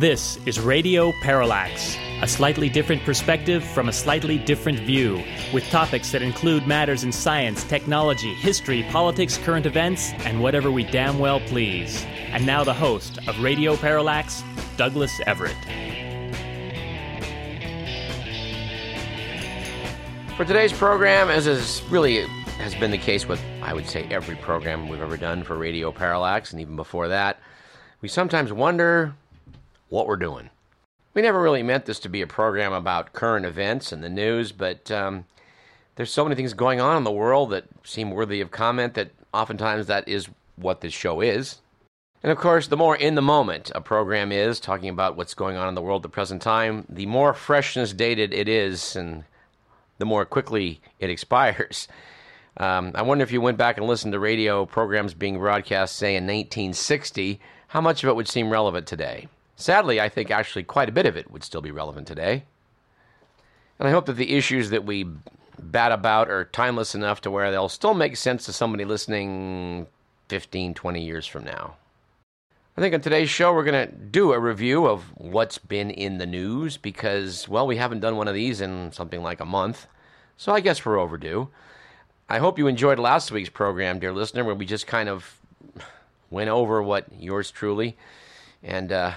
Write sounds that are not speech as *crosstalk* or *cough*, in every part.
This is Radio Parallax, a slightly different perspective from a slightly different view, with topics that include matters in science, technology, history, politics, current events, and whatever we damn well please. And now the host of Radio Parallax, Douglas Everett. For today's program, as is really has been the case with, I would say, every program we've ever done for Radio Parallax, and even before that, we sometimes wonder what we're doing. We never really meant this to be a program about current events and the news, but um, there's so many things going on in the world that seem worthy of comment that oftentimes that is what this show is. And of course, the more in the moment a program is, talking about what's going on in the world at the present time, the more freshness dated it is, and the more quickly it *laughs* expires. Um, I wonder if you went back and listened to radio programs being broadcast, say, in 1960, how much of it would seem relevant today? Sadly, I think actually quite a bit of it would still be relevant today. And I hope that the issues that we bat about are timeless enough to where they'll still make sense to somebody listening 15, 20 years from now. I think on today's show, we're going to do a review of what's been in the news because, well, we haven't done one of these in something like a month. So I guess we're overdue. I hope you enjoyed last week's program, dear listener, where we just kind of went over what yours truly and uh,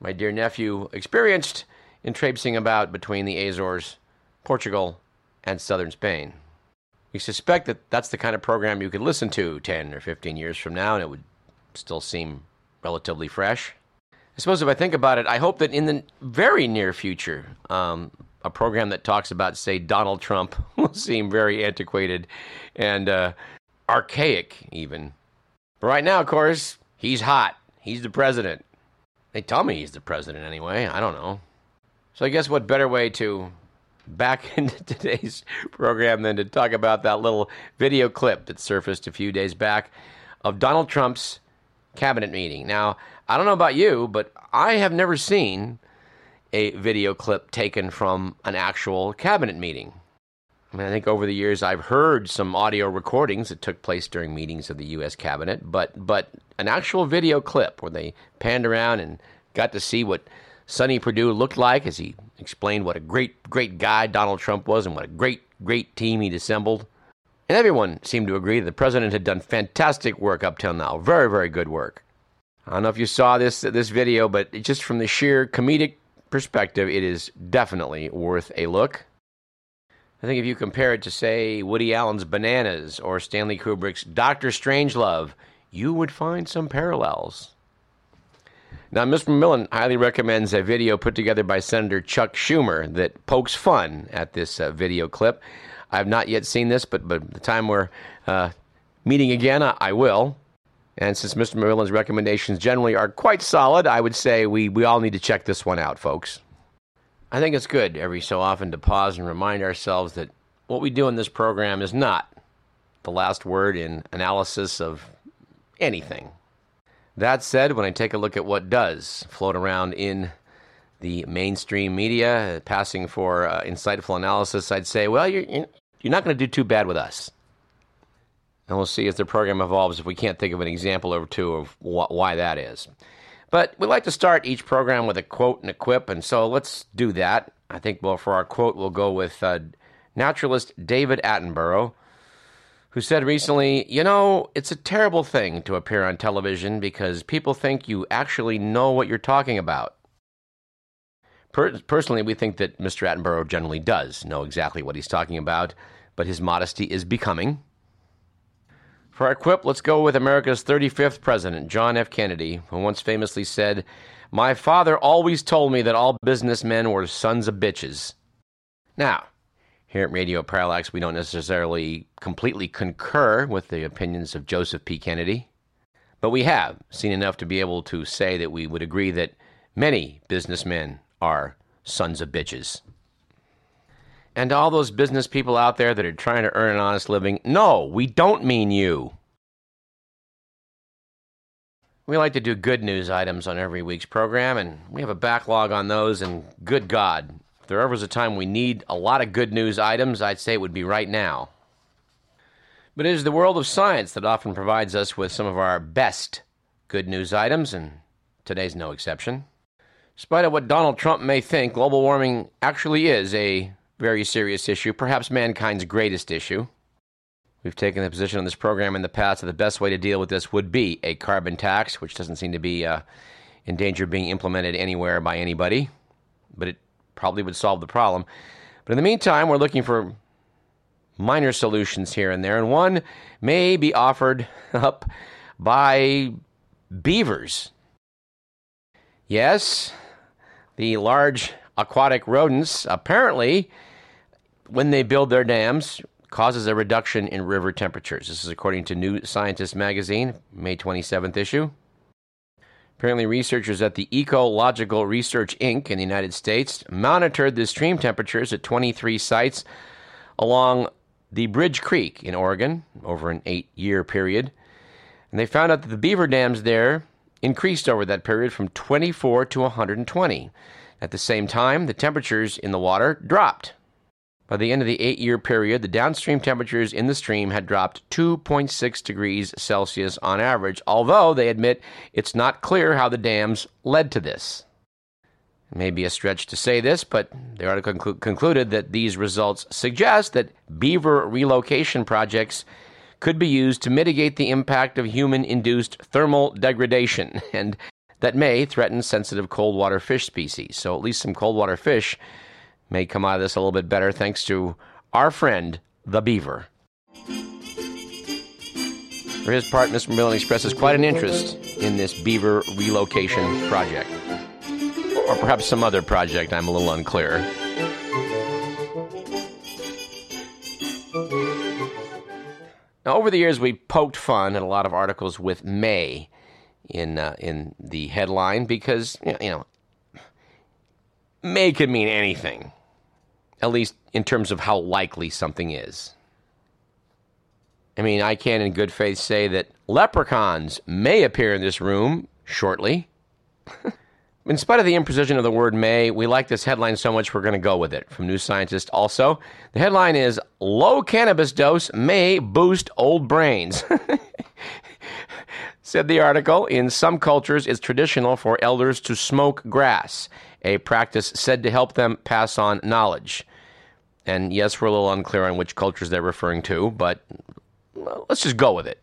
my dear nephew experienced in traipsing about between the Azores, Portugal, and southern Spain. We suspect that that's the kind of program you could listen to 10 or 15 years from now and it would still seem relatively fresh. I suppose if I think about it, I hope that in the very near future, um, a program that talks about, say, Donald Trump *laughs* will seem very antiquated and uh, archaic, even. But right now, of course, he's hot. He's the president. They tell me he's the president anyway. I don't know. So I guess what better way to back *laughs* into today's program than to talk about that little video clip that surfaced a few days back of Donald Trump's cabinet meeting. Now, I don't know about you, but I have never seen a video clip taken from an actual cabinet meeting. I mean, I think over the years I've heard some audio recordings that took place during meetings of the U.S. cabinet, but but an actual video clip where they panned around and got to see what Sonny Perdue looked like as he explained what a great great guy Donald Trump was and what a great great team he'd assembled. And everyone seemed to agree that the president had done fantastic work up till now, very very good work. I don't know if you saw this this video, but just from the sheer comedic perspective, it is definitely worth a look. I think if you compare it to, say, Woody Allen's Bananas or Stanley Kubrick's Doctor Strangelove, you would find some parallels. Now, Mr. McMillan highly recommends a video put together by Senator Chuck Schumer that pokes fun at this uh, video clip. I have not yet seen this, but, but the time we're uh, meeting again, I, I will. And since Mr. McMillan's recommendations generally are quite solid, I would say we, we all need to check this one out, folks. I think it's good every so often to pause and remind ourselves that what we do in this program is not the last word in analysis of anything. That said, when I take a look at what does float around in the mainstream media, passing for uh, insightful analysis, I'd say, well, you're, you're not going to do too bad with us. And we'll see as the program evolves if we can't think of an example or two of wh- why that is. But we like to start each program with a quote and a quip, and so let's do that. I think well, for our quote, we'll go with uh, naturalist David Attenborough, who said recently, You know, it's a terrible thing to appear on television because people think you actually know what you're talking about. Per- personally, we think that Mr. Attenborough generally does know exactly what he's talking about, but his modesty is becoming. For our quip, let's go with America's 35th president, John F. Kennedy, who once famously said, My father always told me that all businessmen were sons of bitches. Now, here at Radio Parallax, we don't necessarily completely concur with the opinions of Joseph P. Kennedy, but we have seen enough to be able to say that we would agree that many businessmen are sons of bitches. And to all those business people out there that are trying to earn an honest living, no, we don't mean you. We like to do good news items on every week's program, and we have a backlog on those, and good God, there ever was a time we need a lot of good news items, I'd say it would be right now. But it is the world of science that often provides us with some of our best good news items, and today's no exception. In spite of what Donald Trump may think, global warming actually is a very serious issue, perhaps mankind's greatest issue. We've taken the position on this program in the past that the best way to deal with this would be a carbon tax, which doesn't seem to be uh, in danger of being implemented anywhere by anybody, but it probably would solve the problem. But in the meantime, we're looking for minor solutions here and there, and one may be offered *laughs* up by beavers. Yes, the large aquatic rodents apparently when they build their dams causes a reduction in river temperatures. This is according to New Scientist magazine, May 27th issue. Apparently, researchers at the Ecological Research Inc. in the United States monitored the stream temperatures at 23 sites along the Bridge Creek in Oregon over an eight year period. And they found out that the beaver dams there increased over that period from 24 to 120. At the same time, the temperatures in the water dropped. By the end of the eight year period, the downstream temperatures in the stream had dropped 2.6 degrees Celsius on average, although they admit it's not clear how the dams led to this. It may be a stretch to say this, but the article conclu- concluded that these results suggest that beaver relocation projects could be used to mitigate the impact of human induced thermal degradation *laughs* and that may threaten sensitive cold water fish species. So, at least some cold water fish may come out of this a little bit better thanks to our friend, the beaver. For his part, Mr. Millen expresses quite an interest in this beaver relocation project. Or perhaps some other project, I'm a little unclear. Now, over the years, we poked fun at a lot of articles with May in uh, in the headline because you know May could mean anything, at least in terms of how likely something is. I mean, I can, in good faith, say that leprechauns may appear in this room shortly. *laughs* in spite of the imprecision of the word may, we like this headline so much we're going to go with it. From New Scientist also. The headline is Low Cannabis Dose May Boost Old Brains. *laughs* Said the article, in some cultures, it's traditional for elders to smoke grass, a practice said to help them pass on knowledge. And yes, we're a little unclear on which cultures they're referring to, but well, let's just go with it.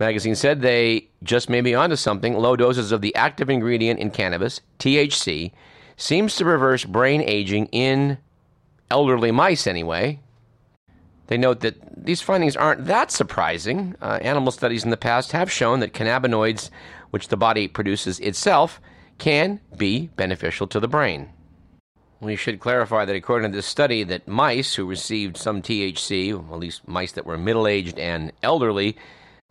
Magazine said they just may be onto something. Low doses of the active ingredient in cannabis, THC, seems to reverse brain aging in elderly mice anyway. They note that these findings aren't that surprising. Uh, animal studies in the past have shown that cannabinoids, which the body produces itself, can be beneficial to the brain. We should clarify that according to this study, that mice who received some THC, at least mice that were middle-aged and elderly,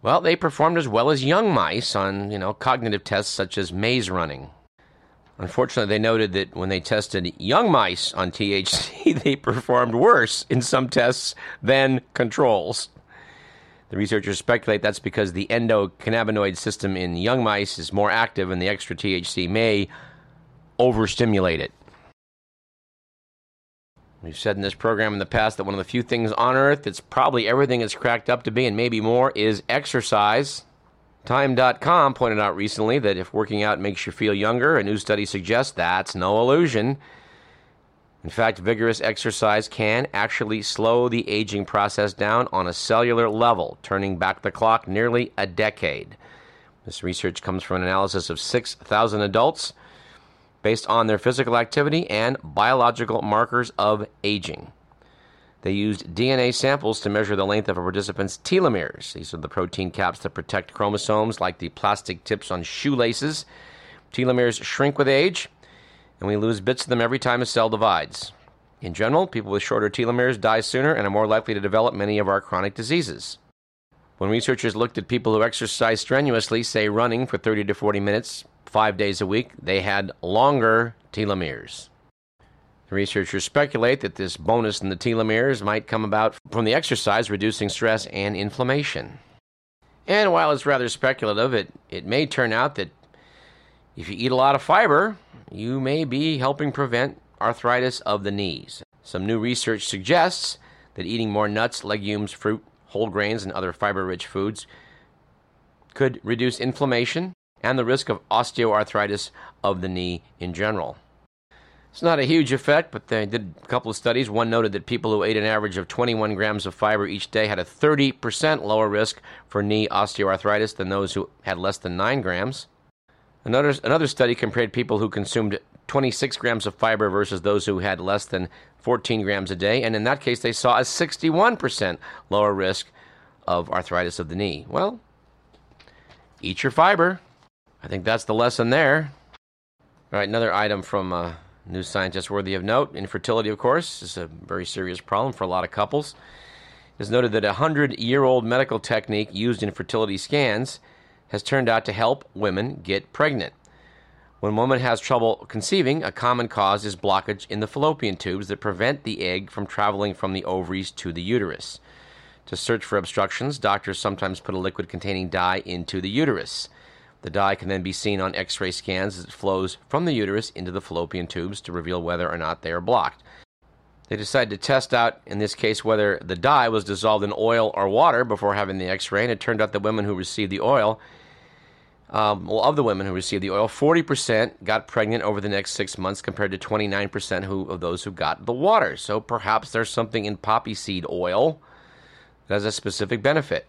well, they performed as well as young mice on, you know, cognitive tests such as maze running. Unfortunately, they noted that when they tested young mice on THC, *laughs* they performed worse in some tests than controls. The researchers speculate that's because the endocannabinoid system in young mice is more active and the extra THC may overstimulate it. We've said in this program in the past that one of the few things on earth that's probably everything it's cracked up to be and maybe more is exercise. Time.com pointed out recently that if working out makes you feel younger, a new study suggests that's no illusion. In fact, vigorous exercise can actually slow the aging process down on a cellular level, turning back the clock nearly a decade. This research comes from an analysis of 6,000 adults based on their physical activity and biological markers of aging. They used DNA samples to measure the length of a participant's telomeres. These are the protein caps that protect chromosomes, like the plastic tips on shoelaces. Telomeres shrink with age, and we lose bits of them every time a cell divides. In general, people with shorter telomeres die sooner and are more likely to develop many of our chronic diseases. When researchers looked at people who exercise strenuously, say running for 30 to 40 minutes, five days a week, they had longer telomeres. The researchers speculate that this bonus in the telomeres might come about from the exercise reducing stress and inflammation. And while it's rather speculative, it, it may turn out that if you eat a lot of fiber, you may be helping prevent arthritis of the knees. Some new research suggests that eating more nuts, legumes, fruit, whole grains, and other fiber rich foods could reduce inflammation and the risk of osteoarthritis of the knee in general. It's not a huge effect, but they did a couple of studies. One noted that people who ate an average of 21 grams of fiber each day had a 30% lower risk for knee osteoarthritis than those who had less than 9 grams. Another, another study compared people who consumed 26 grams of fiber versus those who had less than 14 grams a day, and in that case, they saw a 61% lower risk of arthritis of the knee. Well, eat your fiber. I think that's the lesson there. All right, another item from uh, New Scientist worthy of note. Infertility, of course, is a very serious problem for a lot of couples. It is noted that a 100 year old medical technique used in fertility scans has turned out to help women get pregnant. When a woman has trouble conceiving, a common cause is blockage in the fallopian tubes that prevent the egg from traveling from the ovaries to the uterus. To search for obstructions, doctors sometimes put a liquid containing dye into the uterus. The dye can then be seen on x ray scans as it flows from the uterus into the fallopian tubes to reveal whether or not they are blocked. They decided to test out, in this case, whether the dye was dissolved in oil or water before having the x ray, and it turned out that women who received the oil um, well, of the women who received the oil, 40% got pregnant over the next six months compared to 29% who, of those who got the water. So perhaps there's something in poppy seed oil that has a specific benefit.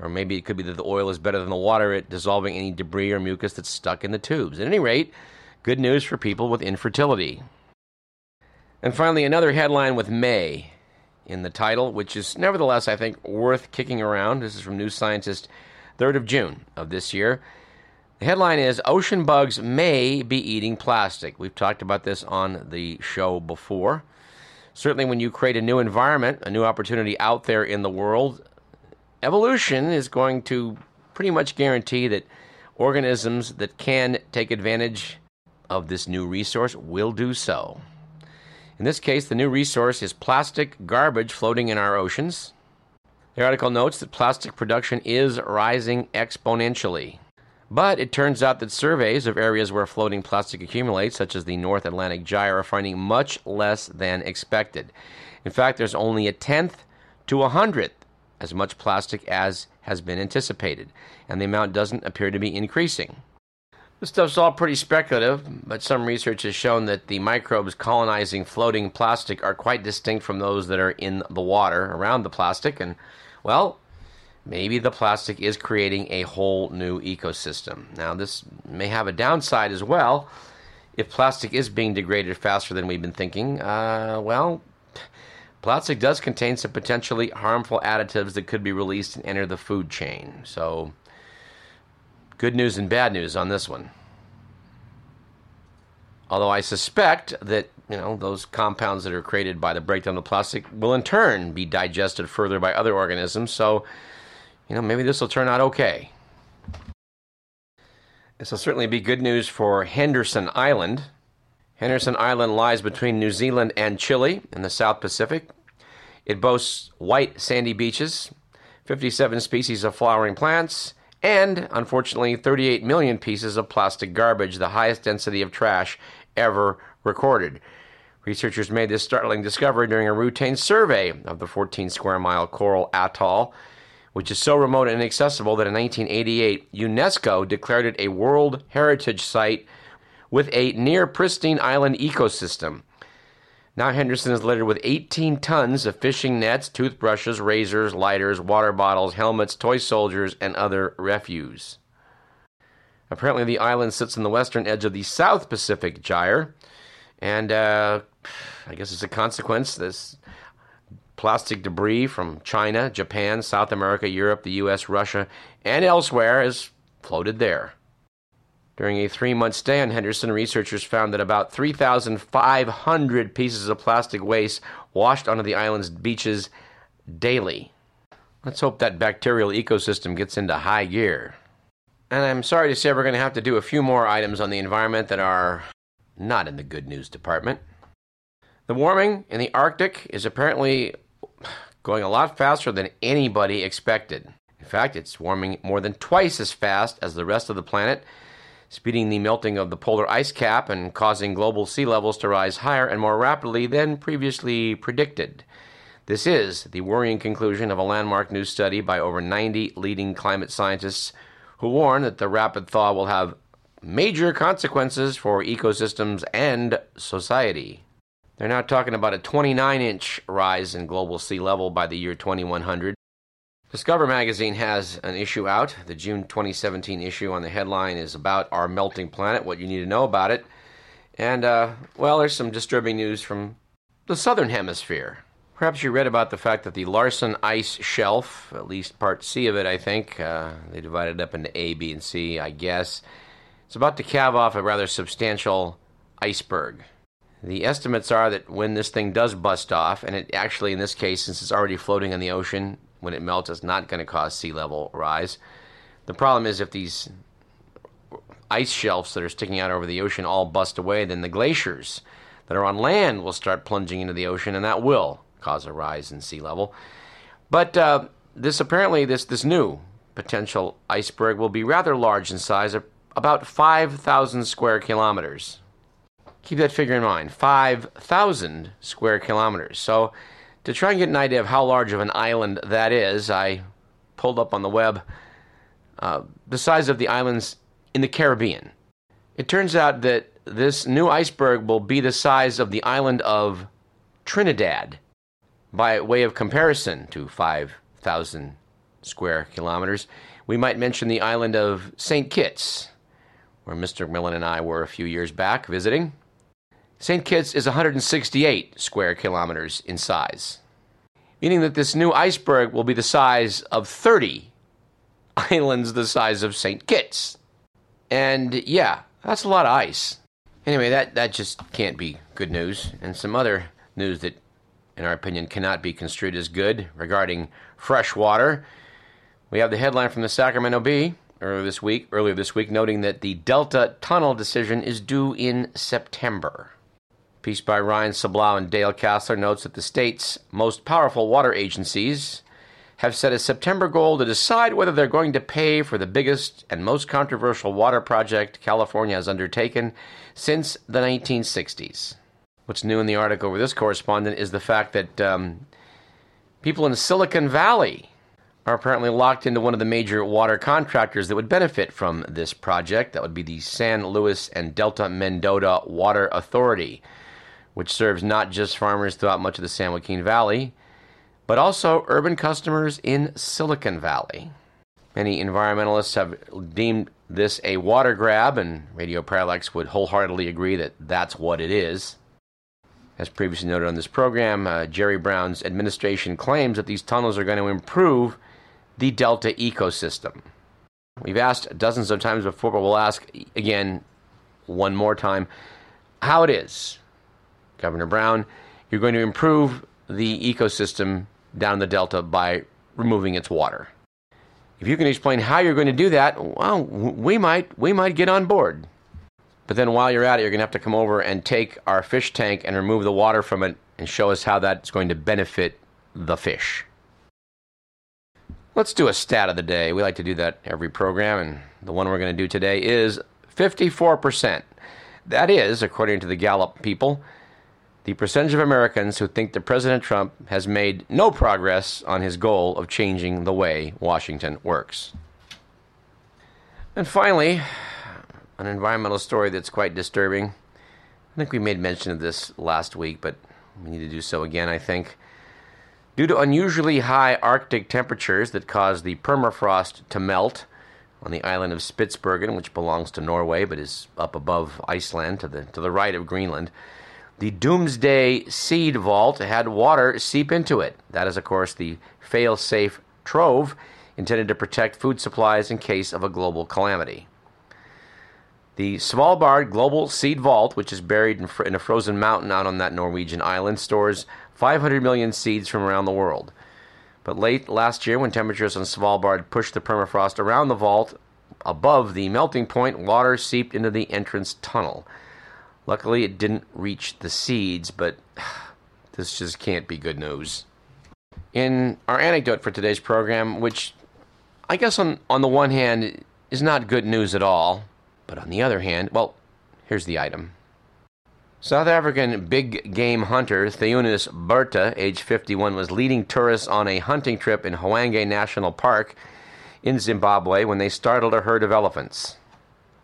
Or maybe it could be that the oil is better than the water at dissolving any debris or mucus that's stuck in the tubes. At any rate, good news for people with infertility. And finally, another headline with May in the title, which is nevertheless, I think, worth kicking around. This is from New Scientist 3rd of June of this year. The headline is Ocean Bugs May Be Eating Plastic. We've talked about this on the show before. Certainly, when you create a new environment, a new opportunity out there in the world, evolution is going to pretty much guarantee that organisms that can take advantage of this new resource will do so. In this case, the new resource is plastic garbage floating in our oceans. The article notes that plastic production is rising exponentially. But it turns out that surveys of areas where floating plastic accumulates, such as the North Atlantic Gyre, are finding much less than expected. In fact, there's only a tenth to a hundredth as much plastic as has been anticipated, and the amount doesn't appear to be increasing. This stuff's all pretty speculative, but some research has shown that the microbes colonizing floating plastic are quite distinct from those that are in the water around the plastic, and well, maybe the plastic is creating a whole new ecosystem. Now, this may have a downside as well. If plastic is being degraded faster than we've been thinking, uh, well, plastic does contain some potentially harmful additives that could be released and enter the food chain. So, good news and bad news on this one. Although I suspect that you know, those compounds that are created by the breakdown of plastic will in turn be digested further by other organisms. So, you know, maybe this will turn out okay. This will certainly be good news for Henderson Island. Henderson Island lies between New Zealand and Chile in the South Pacific. It boasts white sandy beaches, 57 species of flowering plants, and, unfortunately, 38 million pieces of plastic garbage, the highest density of trash ever recorded. Researchers made this startling discovery during a routine survey of the 14 square mile coral atoll, which is so remote and inaccessible that in 1988 UNESCO declared it a World Heritage Site with a near pristine island ecosystem. Now Henderson is littered with 18 tons of fishing nets, toothbrushes, razors, lighters, water bottles, helmets, toy soldiers, and other refuse. Apparently, the island sits on the western edge of the South Pacific Gyre, and uh, I guess as a consequence, this plastic debris from China, Japan, South America, Europe, the US, Russia, and elsewhere is floated there. During a three month stay on Henderson, researchers found that about 3,500 pieces of plastic waste washed onto the island's beaches daily. Let's hope that bacterial ecosystem gets into high gear. And I'm sorry to say we're going to have to do a few more items on the environment that are not in the good news department. The warming in the Arctic is apparently going a lot faster than anybody expected. In fact, it's warming more than twice as fast as the rest of the planet, speeding the melting of the polar ice cap and causing global sea levels to rise higher and more rapidly than previously predicted. This is the worrying conclusion of a landmark new study by over 90 leading climate scientists who warn that the rapid thaw will have major consequences for ecosystems and society. They're now talking about a 29 inch rise in global sea level by the year 2100. Discover magazine has an issue out. The June 2017 issue on the headline is about our melting planet, what you need to know about it. And, uh, well, there's some disturbing news from the southern hemisphere. Perhaps you read about the fact that the Larsen Ice Shelf, at least part C of it, I think, uh, they divided it up into A, B, and C, I guess, it's about to calve off a rather substantial iceberg. The estimates are that when this thing does bust off, and it actually, in this case, since it's already floating in the ocean, when it melts, it's not going to cause sea level rise. The problem is if these ice shelves that are sticking out over the ocean all bust away, then the glaciers that are on land will start plunging into the ocean, and that will cause a rise in sea level. But uh, this apparently this this new potential iceberg will be rather large in size, about 5,000 square kilometers. Keep that figure in mind 5,000 square kilometers. So, to try and get an idea of how large of an island that is, I pulled up on the web uh, the size of the islands in the Caribbean. It turns out that this new iceberg will be the size of the island of Trinidad. By way of comparison to 5,000 square kilometers, we might mention the island of St. Kitts, where Mr. Millen and I were a few years back visiting. St. Kitts is 168 square kilometers in size, meaning that this new iceberg will be the size of 30 *laughs* islands the size of St. Kitts. And yeah, that's a lot of ice. Anyway, that, that just can't be good news. And some other news that in our opinion, cannot be construed as good regarding fresh water. We have the headline from the Sacramento Bee earlier this week, earlier this week, noting that the Delta Tunnel decision is due in September. Piece by Ryan Sabalow and Dale Kasler notes that the state's most powerful water agencies have set a September goal to decide whether they're going to pay for the biggest and most controversial water project California has undertaken since the 1960s. What's new in the article with this correspondent is the fact that um, people in Silicon Valley are apparently locked into one of the major water contractors that would benefit from this project. That would be the San Luis and Delta Mendota Water Authority, which serves not just farmers throughout much of the San Joaquin Valley, but also urban customers in Silicon Valley. Many environmentalists have deemed this a water grab, and Radio Parallax would wholeheartedly agree that that's what it is. As previously noted on this program, uh, Jerry Brown's administration claims that these tunnels are going to improve the Delta ecosystem. We've asked dozens of times before, but we'll ask again one more time how it is. Governor Brown, you're going to improve the ecosystem down the Delta by removing its water. If you can explain how you're going to do that, well, we might we might get on board. But then while you're at it, you're going to have to come over and take our fish tank and remove the water from it and show us how that's going to benefit the fish. Let's do a stat of the day. We like to do that every program, and the one we're going to do today is 54%. That is, according to the Gallup people, the percentage of Americans who think that President Trump has made no progress on his goal of changing the way Washington works. And finally, an environmental story that's quite disturbing. I think we made mention of this last week, but we need to do so again, I think. Due to unusually high Arctic temperatures that caused the permafrost to melt on the island of Spitsbergen, which belongs to Norway but is up above Iceland to the, to the right of Greenland, the Doomsday Seed Vault had water seep into it. That is, of course, the fail safe trove intended to protect food supplies in case of a global calamity. The Svalbard Global Seed Vault, which is buried in, fr- in, a frozen mountain out on that Norwegian island, stores 500 million seeds from around the world. But late last year, when temperatures on Svalbard pushed the permafrost around the vault above the melting point, water seeped into the entrance tunnel. Luckily, it didn't reach the seeds, but *sighs* this just can't be good news. In our anecdote for today's program, which I guess on, on the one hand is not good news at all, but on the other hand, well, here's the item. South African big game hunter Theunis Botha, age 51, was leading tourists on a hunting trip in Hwange National Park in Zimbabwe when they startled a herd of elephants.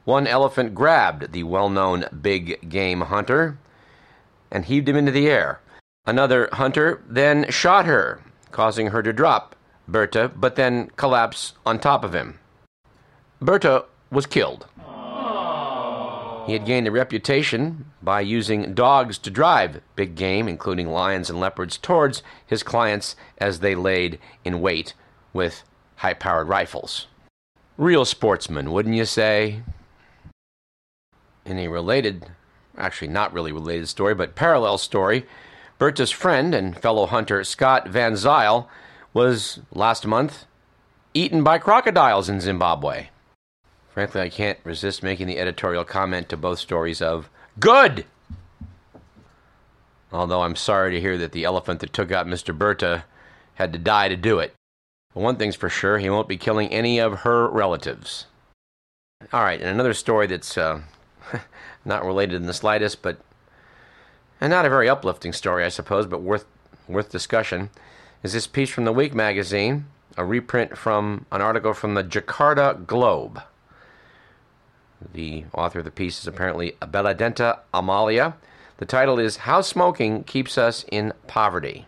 One elephant grabbed the well known big game hunter and heaved him into the air. Another hunter then shot her, causing her to drop Botha, but then collapse on top of him. Botha was killed. He had gained a reputation by using dogs to drive big game, including lions and leopards, towards his clients as they laid in wait with high powered rifles. Real sportsman, wouldn't you say? In a related, actually not really related story, but parallel story, Botha's friend and fellow hunter Scott Van Zyl was last month eaten by crocodiles in Zimbabwe. Frankly, I can't resist making the editorial comment to both stories of good. Although I'm sorry to hear that the elephant that took out Mr. Botha had to die to do it. But one thing's for sure, he won't be killing any of her relatives. All right, and another story that's uh, *laughs* not related in the slightest, but and not a very uplifting story, I suppose, but worth worth discussion, is this piece from the Week magazine, a reprint from an article from the Jakarta Globe. The author of the piece is apparently Beladenta Amalia. The title is How Smoking Keeps Us in Poverty.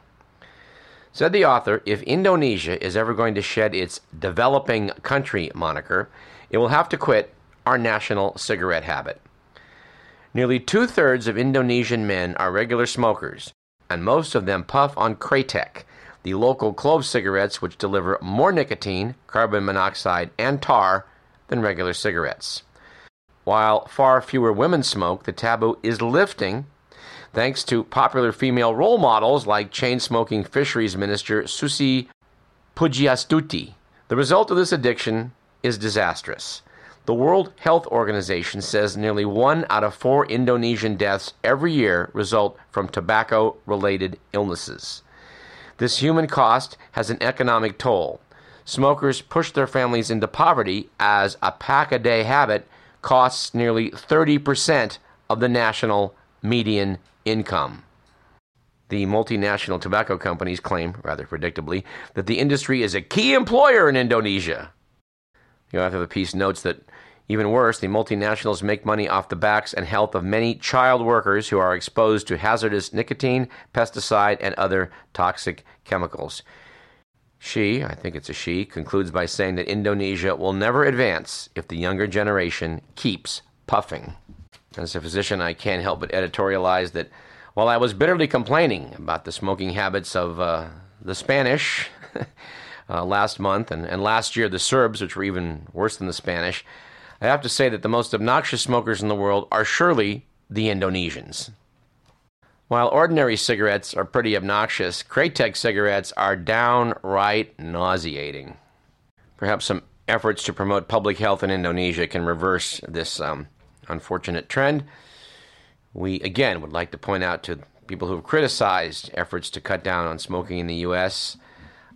Said the author, if Indonesia is ever going to shed its developing country moniker, it will have to quit our national cigarette habit. Nearly two thirds of Indonesian men are regular smokers, and most of them puff on Kretek, the local clove cigarettes which deliver more nicotine, carbon monoxide, and tar than regular cigarettes. While far fewer women smoke, the taboo is lifting thanks to popular female role models like chain smoking fisheries minister Susi Pujiastuti. The result of this addiction is disastrous. The World Health Organization says nearly one out of four Indonesian deaths every year result from tobacco related illnesses. This human cost has an economic toll. Smokers push their families into poverty as a pack a day habit costs nearly 30% of the national median income. The multinational tobacco companies claim, rather predictably, that the industry is a key employer in Indonesia. The author of the piece notes that even worse, the multinationals make money off the backs and health of many child workers who are exposed to hazardous nicotine, pesticide, and other toxic chemicals. She, I think it's a she, concludes by saying that Indonesia will never advance if the younger generation keeps puffing. As a physician, I can't help but editorialize that while I was bitterly complaining about the smoking habits of uh, the Spanish *laughs* uh, last month and, and last year the Serbs, which were even worse than the Spanish, I have to say that the most obnoxious smokers in the world are surely the Indonesians. While ordinary cigarettes are pretty obnoxious, Kretek cigarettes are downright nauseating. Perhaps some efforts to promote public health in Indonesia can reverse this um, unfortunate trend. We again would like to point out to people who have criticized efforts to cut down on smoking in the U.S.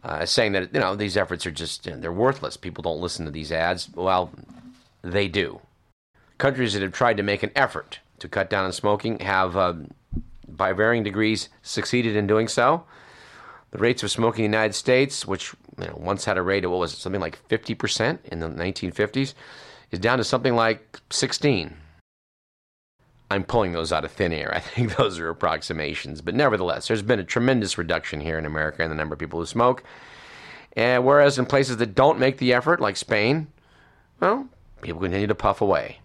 Uh, saying that you know these efforts are just you know, they're worthless. People don't listen to these ads. Well, they do. Countries that have tried to make an effort to cut down on smoking have um, by varying degrees, succeeded in doing so. The rates of smoking in the United States, which you know, once had a rate of what was it, something like 50% in the 1950s, is down to something like 16. I'm pulling those out of thin air. *laughs* I think those are approximations, but nevertheless, there's been a tremendous reduction here in America in the number of people who smoke. And whereas in places that don't make the effort, like Spain, well, people continue to puff away.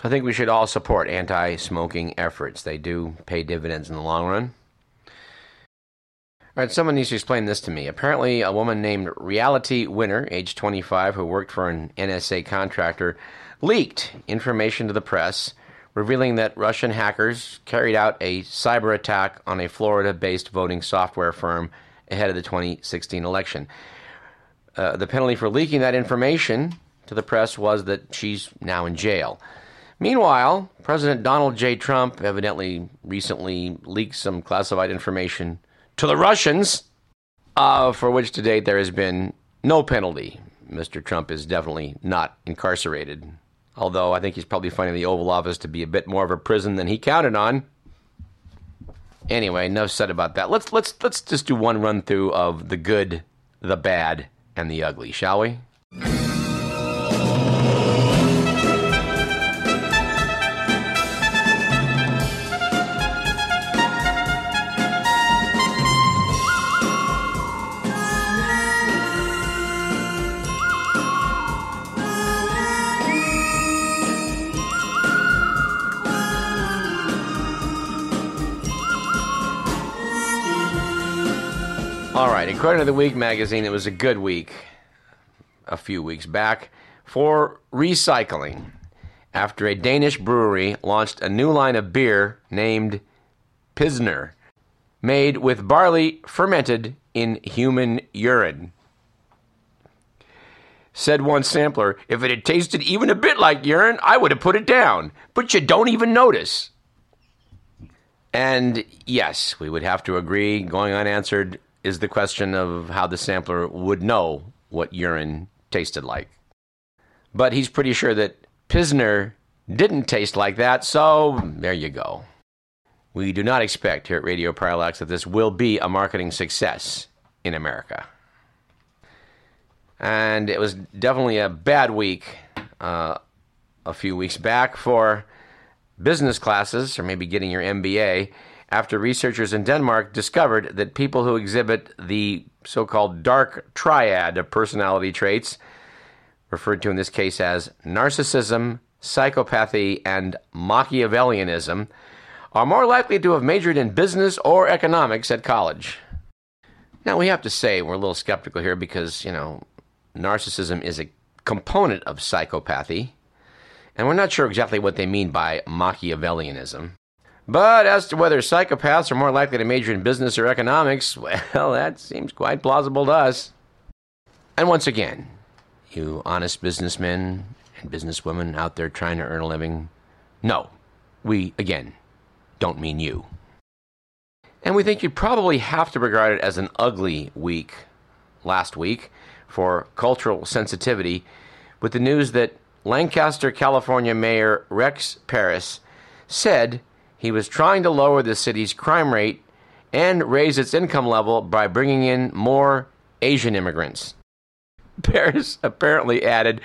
So I think we should all support anti smoking efforts. They do pay dividends in the long run. All right, someone needs to explain this to me. Apparently, a woman named Reality Winner, age 25, who worked for an NSA contractor, leaked information to the press revealing that Russian hackers carried out a cyber attack on a Florida based voting software firm ahead of the 2016 election. Uh, the penalty for leaking that information to the press was that she's now in jail. Meanwhile, President Donald J. Trump evidently recently leaked some classified information to the Russians, uh, for which to date there has been no penalty. Mr. Trump is definitely not incarcerated, although I think he's probably finding the Oval Office to be a bit more of a prison than he counted on. Anyway, enough said about that. Let's let's let's just do one run through of the good, the bad, and the ugly, shall we? All right, according to the Week magazine, it was a good week a few weeks back for recycling after a Danish brewery launched a new line of beer named Pisner, made with barley fermented in human urine. Said one sampler, if it had tasted even a bit like urine, I would have put it down, but you don't even notice. And yes, we would have to agree, going unanswered is the question of how the sampler would know what urine tasted like. But he's pretty sure that Pisner didn't taste like that, so there you go. We do not expect here at Radio Parallax that this will be a marketing success in America. And it was definitely a bad week uh, a few weeks back for business classes, or maybe getting your MBA, after researchers in Denmark discovered that people who exhibit the so called dark triad of personality traits, referred to in this case as narcissism, psychopathy, and Machiavellianism, are more likely to have majored in business or economics at college. Now, we have to say we're a little skeptical here because, you know, narcissism is a component of psychopathy, and we're not sure exactly what they mean by Machiavellianism. But as to whether psychopaths are more likely to major in business or economics, *laughs* well, that seems quite plausible to us. And once again, you honest businessmen and businesswomen out there trying to earn a living, no, we, again, don't mean you. And we think you'd probably have to regard it as an ugly week last week for cultural sensitivity with the news that Lancaster, California Mayor Rex Parris said he was trying to lower the city's crime rate and raise its income level by bringing in more Asian immigrants. *laughs* Parris apparently added,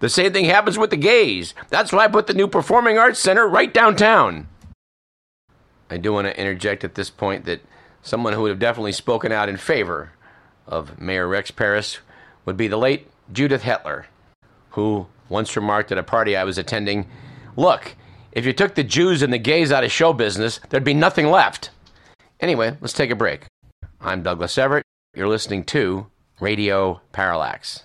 The same thing happens with the gays. That's why I put the new Performing Arts Center right downtown. I do want to interject at this point that someone who would have definitely spoken out in favor of Mayor Rex Parris would be the late Judith Hetler, who once remarked at a party I was attending Look, if you took the Jews and the gays out of show business, there'd be nothing left. Anyway, let's take a break. I'm Douglas Everett. You're listening to Radio Parallax.